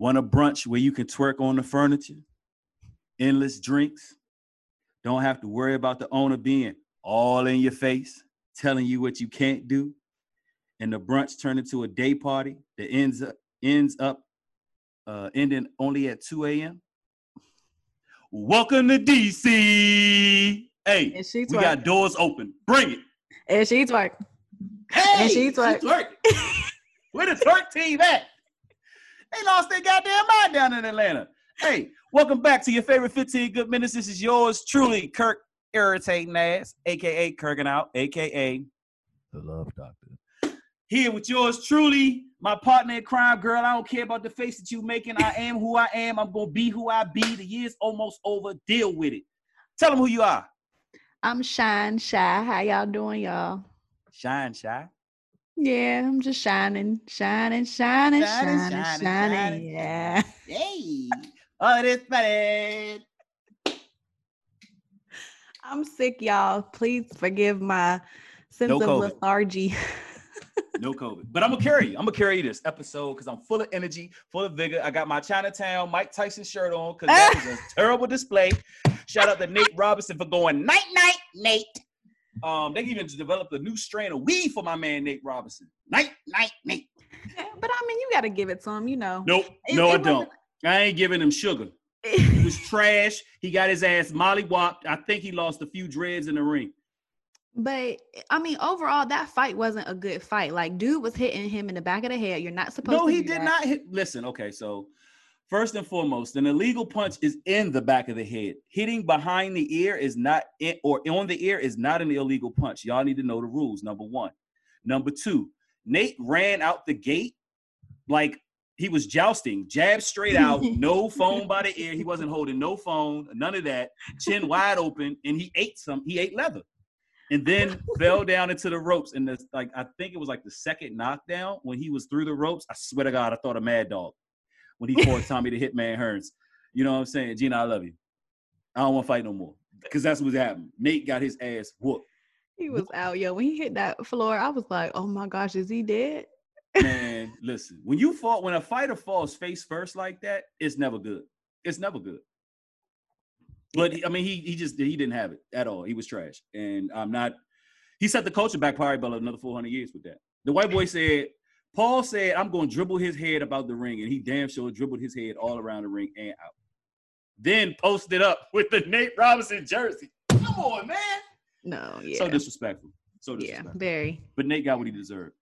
Want a brunch where you can twerk on the furniture, endless drinks, don't have to worry about the owner being all in your face, telling you what you can't do, and the brunch turn into a day party that ends up ends up uh, ending only at 2 a.m. Welcome to DC. Hey, And she we got doors open. Bring it. And she twerk. Hey, And she twerk. Where the twerk team at? They lost their goddamn mind down in Atlanta. Hey, welcome back to your favorite 15 good minutes. This is yours truly, Kirk Irritating Ass, aka Kirkin Out, aka The Love Doctor. here with yours truly, my partner in crime, girl. I don't care about the face that you're making. I am who I am. I'm gonna be who I be. The year's almost over. Deal with it. Tell them who you are. I'm Shine Shy. How y'all doing, y'all? Shine, shy. Yeah, I'm just shining, shining, shining, Shining, shining, shining, shining. shining, Yeah. Hey, oh, this funny. I'm sick, y'all. Please forgive my sense No of COVID. lethargy. No COVID. But I'm gonna carry you. I'm gonna carry you this episode because I'm full of energy, full of vigor. I got my Chinatown Mike Tyson shirt on because that was a terrible display. Shout out to Nate Robinson for going night night, Nate. Um, they even developed a new strain of weed for my man Nate Robinson. Night night, Nate. but I mean, you got to give it to him, you know. Nope, It- no, it I don't. I ain't giving him sugar. He was trash. He got his ass mollywopped. I think he lost a few dreads in the ring. But I mean, overall, that fight wasn't a good fight. Like, dude was hitting him in the back of the head. You're not supposed to. No, to. he did that. not hit. Listen, okay, so first and foremost, an illegal punch is in the back of the head. Hitting behind the ear is not in, or on the ear is not an illegal punch. Y'all need to know the rules. Number one. Number two, Nate ran out the gate like he was jousting, jab straight out, no phone by the ear. He wasn't holding no phone, none of that. Chin wide open, and he ate some. He ate leather, and then fell down into the ropes. And the like, I think it was like the second knockdown when he was through the ropes. I swear to God, I thought a Mad Dog when he fought Tommy the Hitman Hearns. You know what I'm saying, Gina? I love you. I don't want to fight no more because that's what happened. Nate got his ass whooped. He was out, yo. When he hit that floor, I was like, "Oh my gosh, is he dead?" Man, listen, when you fall, when a fighter falls face first like that, it's never good. It's never good. But I mean, he he just he didn't have it at all. He was trash, and I'm not. He set the culture back probably about another 400 years with that. The white boy said, Paul said, "I'm going to dribble his head about the ring," and he damn sure dribbled his head all around the ring and out. Then posted up with the Nate Robinson jersey. Come on, man. No, yeah, So disrespectful. So yeah, disrespectful. very. But Nate got what he deserved.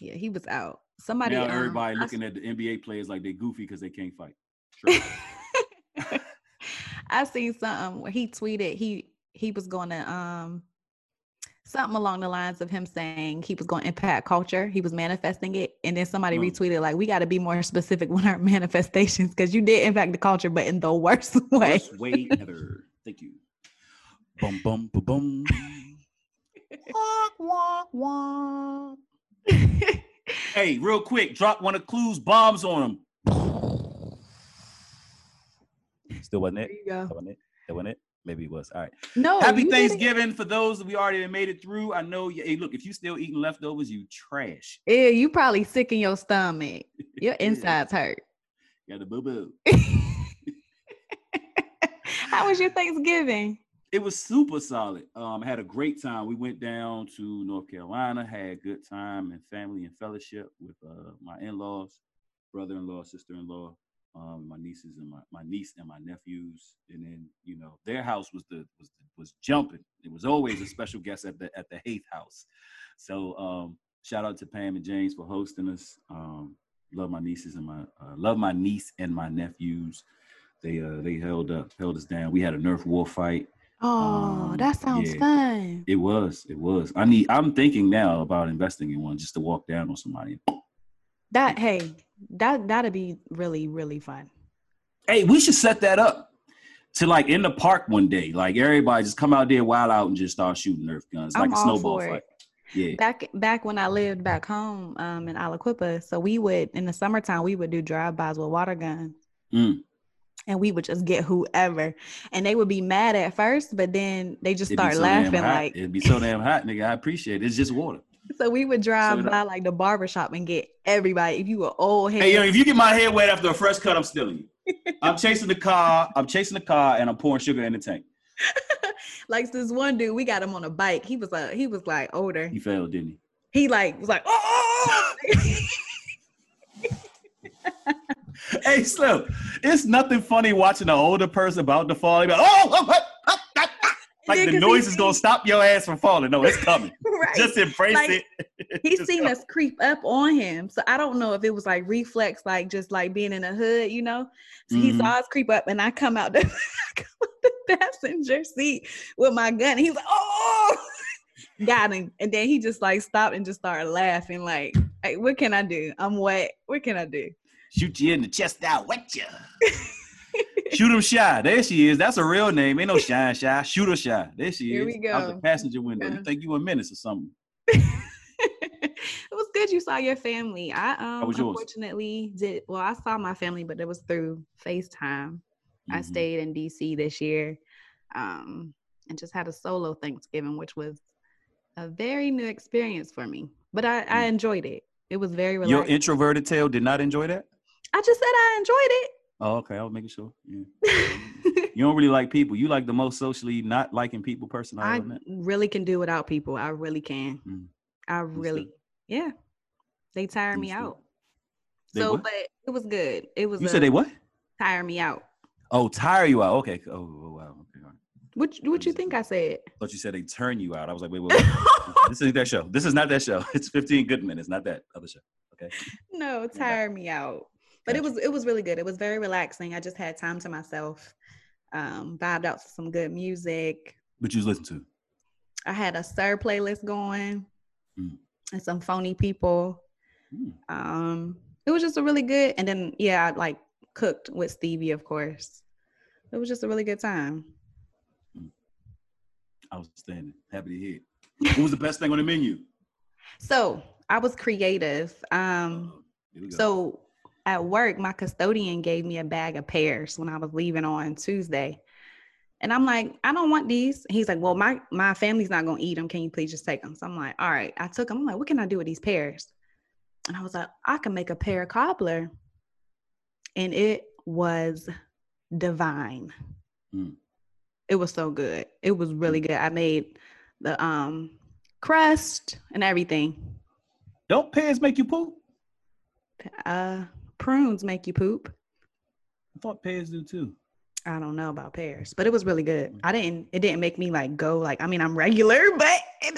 Yeah, he was out. Somebody. now um, everybody I looking at the NBA players like they goofy because they can't fight. Sure. I seen something where he tweeted he he was going to um something along the lines of him saying he was going to impact culture. He was manifesting it, and then somebody Mm. retweeted like, "We got to be more specific with our manifestations because you did impact the culture, but in the worst way." Worst way ever. Thank you. Bum bum bum. Walk, walk, walk. Hey, real quick, drop one of Clues bombs on him. Still wasn't there it? you go. That wasn't it? That wasn't it? Maybe it was. All right. No, Happy you did it. Thanksgiving for those that we already made it through. I know. You, hey, look, if you still eating leftovers, you trash. Yeah, you probably sick in your stomach. Your insides hurt. Got the boo boo. How was your Thanksgiving? it was super solid. Um, had a great time. We went down to North Carolina, had a good time and family and fellowship with uh, my in-laws, brother-in-law, sister-in-law, um, my nieces and my, my niece and my nephews. And then, you know, their house was the was was jumping. It was always a special guest at the at the Haith house. So um, shout out to Pam and James for hosting us. Um, love my nieces and my uh, love my niece and my nephews. They uh they held up, held us down. We had a Nerf war fight. Oh, Um, that sounds yeah. fun. It was. It was. I need. I'm thinking now about investing in one just to walk down on somebody. That hey, that that'd be really really fun. Hey, we should set that up to like in the park one day. Like everybody just come out there, wild out, and just start shooting Nerf guns like I'm a all snowball fight. Yeah. Back back when I lived back home um in Aliquippa, so we would in the summertime we would do drive-bys with water guns. Mm. And we would just get whoever, and they would be mad at first, but then they just It'd start so laughing like, it'd be so damn hot, nigga. I appreciate it. It's just water. So we would drive So by like the barber shop and get everybody. If you were old head, Hey, yo, if you get my hair wet after a fresh cut, I'm stealing you. I'm chasing the car. I'm chasing the car, and I'm pouring sugar in the tank. like this one dude, we got him on a bike. He was uh, he was like older. He failed, didn't he? He like was like, oh, Hey, Slim, it's nothing funny watching an older person about to fall. Like, oh, oh, oh, oh, oh, oh." like then the noise is gonna stop your ass from falling. No, it's coming. right. Just embrace Like, it. he Just seen us creep up on him. So I don't know if it was like reflex, like just like being in the hood, you know. So he Mhm. saw us creep up, and I come out the, come out the passenger seat with my gun. He's like, "Oh!" Got him, and then he just like stopped and just started laughing. Like, hey, what can I do? I'm wet. What can I do? Shoot you in the chest out, wet you. Shoot him shy. There she is. That's a real name. Ain't no shine shy. Shoot her shy. There she Here is. Here we go. Out the passenger window. Yeah. You think you a menace or something? it was good you saw your family. I um unfortunately did well, I saw my family, but it was through FaceTime. I Mhm. stayed in DC this year. Um and just had a solo Thanksgiving, which was a very new experience for me. But I, I Mm. enjoyed it. It was very Your introverted tail did not enjoy that? I just said I enjoyed Oh, okay. I was making sure. Yeah. You don't really like people. You like the most socially not liking people person I I really can do without people. I really can. Mm. I really, yeah. They tire me out. They so, what? but it was good. It was You a- said they what? tire me out. Oh, tire you out. Okay. Oh, oh, wow. Okay. Right. What what you think I said? But you said they turn you out. I was like, wait, wait, wait. this is that show. This is not that show. It's 15 good minutes, not that other show. Okay. no, tire me out. But it was it was really good. It was very relaxing. I just had time to myself. Um, vibed out to some good music. But you was listening to. I had a sir playlist going Mm. and some phony people. Mm. Um, it was just a really good. And then yeah, I like cooked with Stevie, of course. It was just a really good time. Outstanding. Happy to hear. What was the best thing on the menu? So I was creative. Um, here we go. So at work, my custodian gave me a bag of pears when I was leaving on Tuesday. And I'm like, I don't want these. He's like, Well, my my family's not gonna eat them. Can you please just take them? So I'm like, All right. I took them. I'm like, What can I do with these pears? And I was like, I can make a pear cobbler. And it was divine. Mm. It was so good. It was really good. I made the um crust and everything. don't pears make you poop? Uh prunes make you poop. I thought pears do too. I don't know about pears, but it was really good. Mm. I didn't. It didn't make me like go like. I mean, I'm regular, but it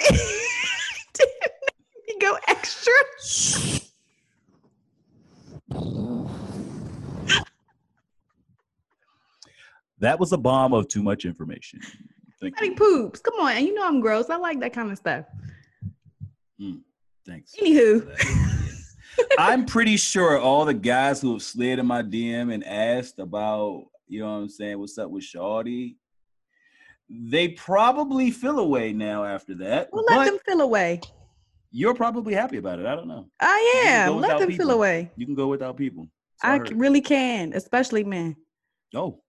didn't make me go extra. That was a bomb of too much information. Thank Somebody you. poops. Come on, and you know I'm gross. I like that kind of stuff. Mm, thanks. Anywho, I'm pretty sure all the guys who have slid in my DM and asked about, you know what I'm saying, what's up with Shawty, they probably feel away now after that. we'll let them feel away. you're probably happy about it. I don't know. I am. Let them feel away. You can go without people. So I c- really can, especially men. Oh.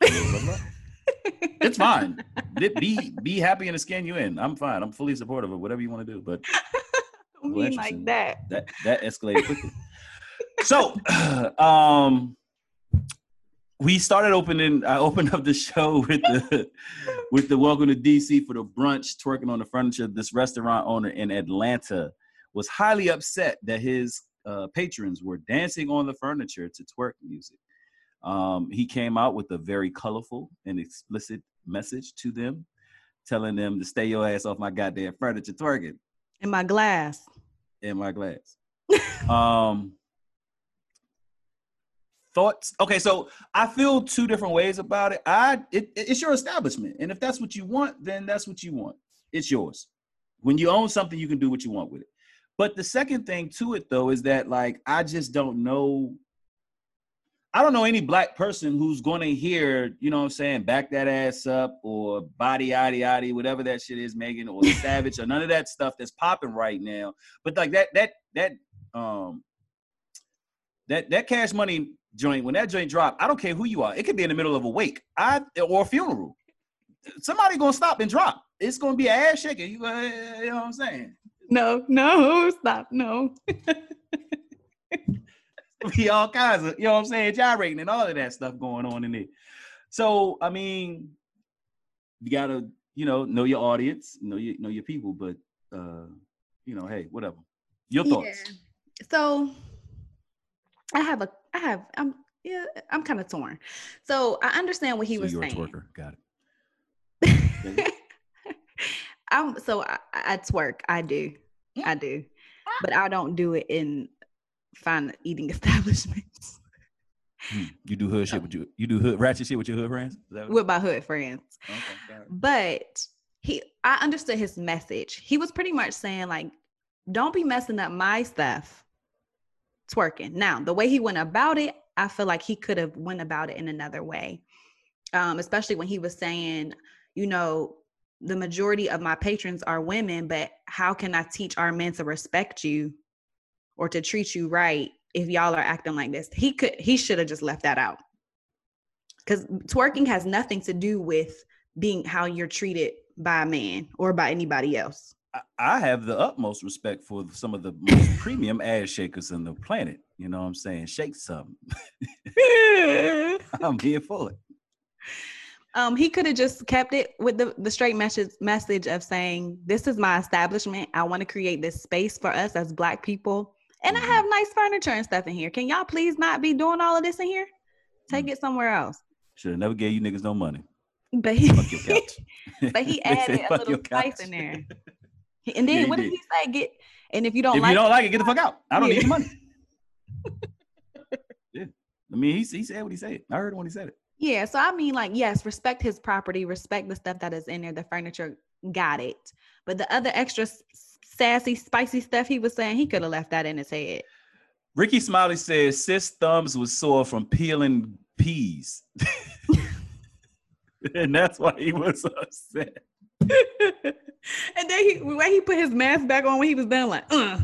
it's fine. Be- Be be happy in the skin you in. I'm fine. I'm fully supportive of whatever you want to do. But I mean, like that. that that escalated quickly. so, um, we started opening. I opened up the show with the with the welcome to DC for the brunch, twerking on the furniture. This restaurant owner in Atlanta was highly upset that his uh, patrons were dancing on the furniture to twerk music. Um, he came out with a very colorful and explicit message to them, telling them to stay your ass off my goddamn furniture twerking In my glass. In my glass. um thoughts? Okay so i feel two different ways about it. I it, it's your establishment and if that's what you want then that's what you want. It's yours. When you own something you can do what you want with it. But the second thing to it though is that like i just don't know i don't know any black person who's going to hear you know what i'm saying back that ass up or body yaddy yaddy whatever that shit is megan or savage or none of that stuff that's popping right now but like that that that um that that cash money joint when that joint drop i don't care who you are it could be in the middle of a wake i or a funeral somebody gonna stop and drop it's gonna be an ass shaking you, go, you know what i'm saying No, no, stop. No. be all kinds of, you know what I'm saying, gyrating and all of that stuff going on in it. So, I mean, you gotta, you know, know your audience, know your know your people, but uh, you know, hey, whatever. Your thoughts. Yeah. So I have a I have I'm yeah, I'm kind of torn. So I understand what he so was you're saying. a twerker. Got it. I'm so I, I twerk. I do. I do. But I don't do it in fine eating establishments Hmm. You do hood shit with you. You do hood ratchet shit with your hood friends. Is that what- with my hood friends. Okay. But he I understood his message. He was pretty much saying like don't be messing up my stuff twerking. Now, the way he went about it, I feel like he could have went about it in another way. Um especially when he was saying, you know, the majority of my patrons are women, but how can I teach our men to respect you or to treat you right if y'all are acting like this? He could he should have just left that out. Cuz twerking has nothing to do with being how you're treated by a man or by anybody else. I- have the utmost respect for some of the most premium ass shakers on the planet. You know what I'm saying? Shake some. I'm here for it. um, he could have just kept it with the, the straight message message of saying, This is my establishment. I want to create this space for us as black people. And. I have nice furniture and stuff in here. Can y'all please not be doing all of this in here? Take Mhm. it somewhere else. Should have never gave you niggas no money. But he, Fuck your couch. but he added a little spice in there. And then Yeah, what did did. he say? Get and if you don't if like you don't it, like it, get the fuck out. I don't Yeah. need your money. yeah. I mean, he, he said what he said. I heard when he said it. Yeah, so I mean, like, yes, respect his property, respect the stuff that is in there, the furniture, got it. But the other extra sassy, spicy stuff he was saying, he could have left that in his head. Rickey Smiley says sis thumbs was sore from peeling peas. and that's why he was upset. and then he, when he put his mask back on when he was done, like, uh,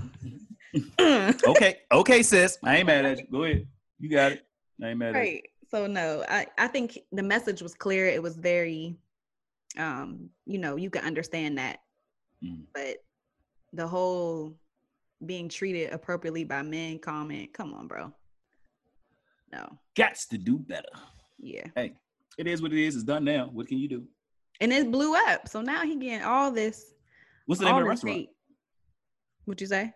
uh. Okay, okay, sis. I ain't mad at you. Go ahead. You got it. I ain't mad at you. right. So no, I, I think the message was clear. It was very, um, you know, you can understand that, Mm. but the whole being treated appropriately by men comment, come on, bro. No, Gots to do better. yeah. Hey, it is what it is. It's done now. What can you do? and it blew up. So now he getting all this. What's the name of the restaurant? hate. What you say?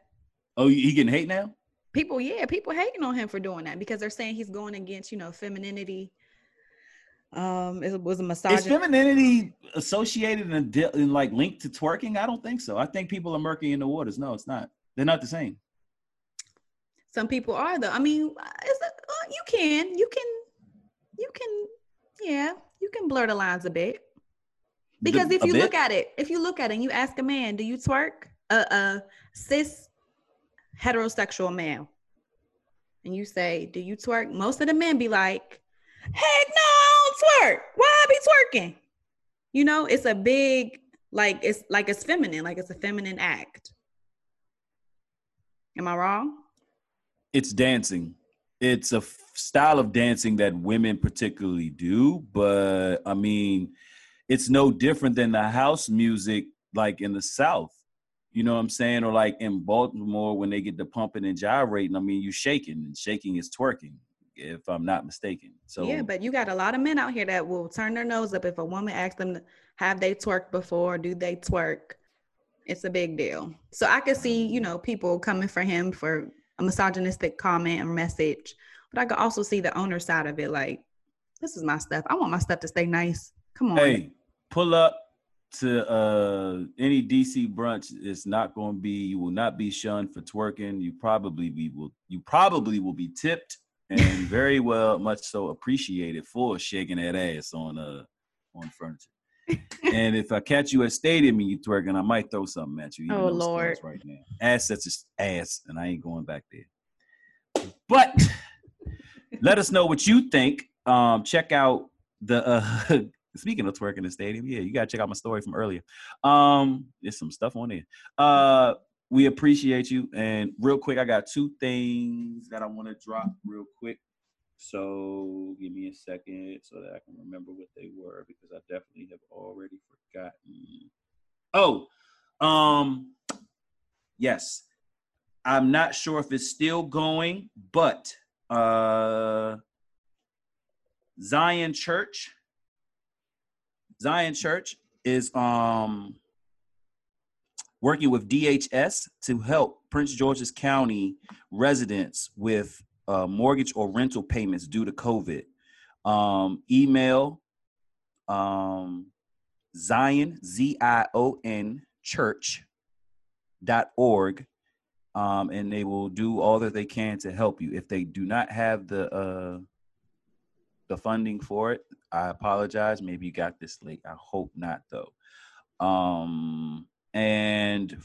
Oh, he getting hate now? People, yeah, people hating on him for doing that because they're saying he's going against, you know, femininity. Um, it was a massage. Is femininity associated and, di- and like linked to twerking? I don't think so. I think people are murky in the waters. No, it's not. They're not the same. Some people are though. I mean, uh, it's a, uh, you can, you can, you can, yeah, you can blur the lines a bit. Because The- if you bit? look at it, if you look at it and you ask a man, do you twerk? A, a cis heterosexual male. And you say, do you twerk? Most of the men be like, heck no, twerk. Why I be twerking? You know, it's a big, like it's like it's feminine, like it's a feminine act. Am I wrong? it's dancing. It's a f- style of dancing that women particularly do, but I mean, it's no different than the house music like in the South. You know what I'm saying? Or like in Baltimore when they get the pumping and gyrating. I mean, you shaking and shaking is twerking, if I'm not mistaken. So yeah, but you got a lot of men out here that will turn their nose up if a woman asks them, have they twerked before? Do they twerk? It's a big deal. So I could see, you know, people coming for him for a misogynistic comment or message, but I could also see the owner side of it. Like, this is my stuff. I want my stuff to stay nice. Come on. hey, pull up to uh any DC brunch. It's not going to be. You will not be shunned for twerking. You probably be will. You probably will be tipped and very well, much so appreciated for shaking that ass on uh on furniture. and if I catch you at stadium and you twerking, I might throw something at you. Oh, Lord. right now. Ass that's just ass, and I ain't going back there. But let us know what you think. Um, check out the uh, speaking of twerking in the stadium. Yeah, you gotta check out my story from earlier. Um, there's some stuff on there. Uh, we appreciate you. And real quick, I got two things that I want to drop real quick. So give me a second so that I can remember what they were because I definitely have already forgotten. Oh, um, Yes. I'm not sure if it's still going, but uh Zion Church Zion Church is um working with DHS to help Prince George's County residents with uh, mortgage or rental payments due to COVID. Um, email um, Zion, Z I O N, church dot org, um, and they will do all that they can to help you. If they do not have the uh, the funding for it, I apologize. Maybe you got this late. I hope not, though. Um, and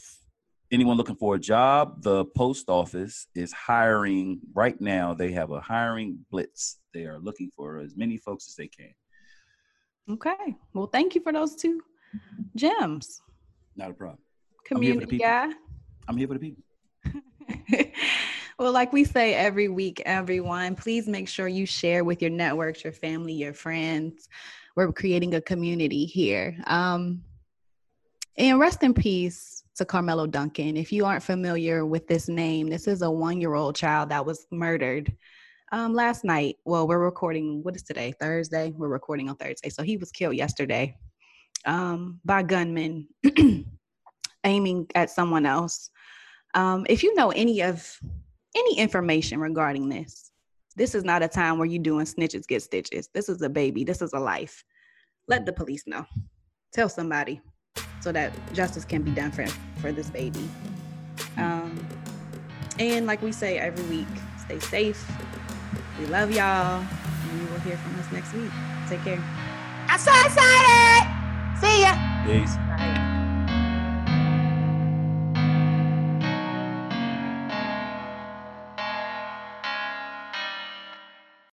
anyone looking for a job, the post office is hiring right now. They have a hiring blitz. They are looking for as many folks as they can. Okay. Well, thank you for those two gems. Not a problem. I'm here for the Community guy. I'm here for the people. well, like we say every week, everyone, please make sure you share with your networks, your family, your friends. We're creating a community here. Um, and rest in peace to Carmelo Duncan. If you aren't familiar with this name, this is a one year old child that was murdered um, last night. Well, we're recording, what is today? Thursday. We're recording on Thursday. So he was killed yesterday um, by gunmen aiming at someone else. Um, if you know any of any information regarding this, this is not a time where you're doing snitches get stitches. This is a baby. This is a life. Let the police know. Tell somebody so that justice can be done for for this baby. Um, and like we say every week, stay safe. We love y'all. And you will hear from us next week. Take care. I'm so excited. See ya. Peace.